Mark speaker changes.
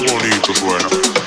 Speaker 1: bonito, bonito,